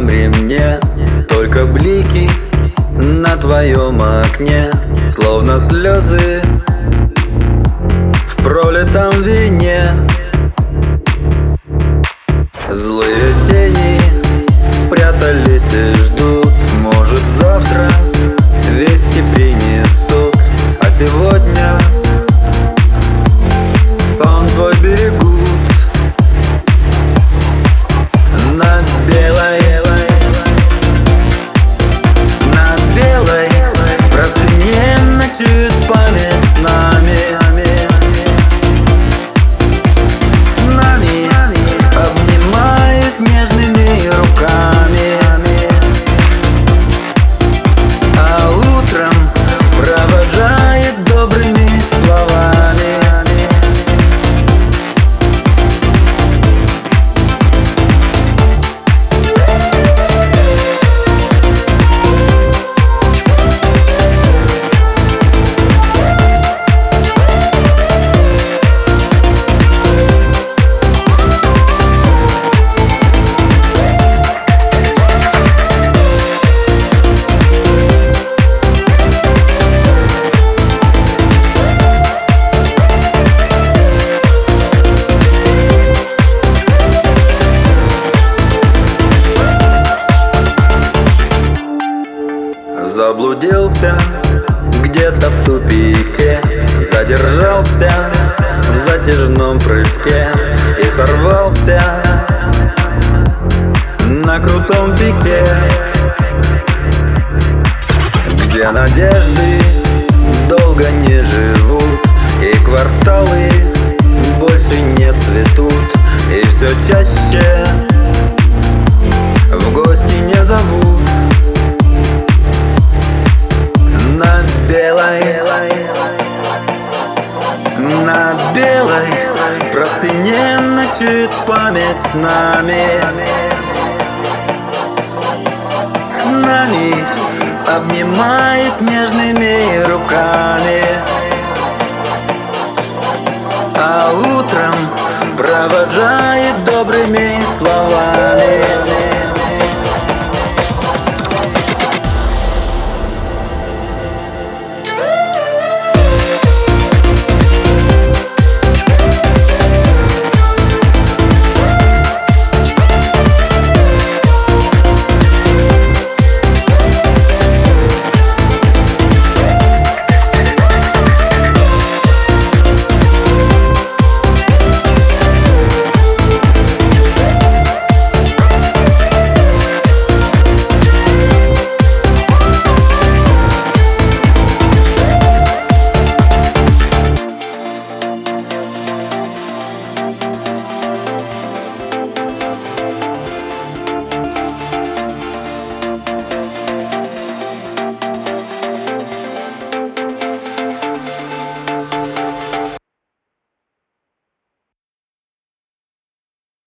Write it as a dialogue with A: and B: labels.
A: моем ремне. Только блики на твоем окне Словно слезы в пролитом вине. Простыне Заблудился где-то в тупике Задержался в затяжном прыжке И сорвался на крутом пике. Где надежды долго не живут на белой простыне ночит память с нами. С нами обнимает нежными руками. А утром провожает добрыми словами.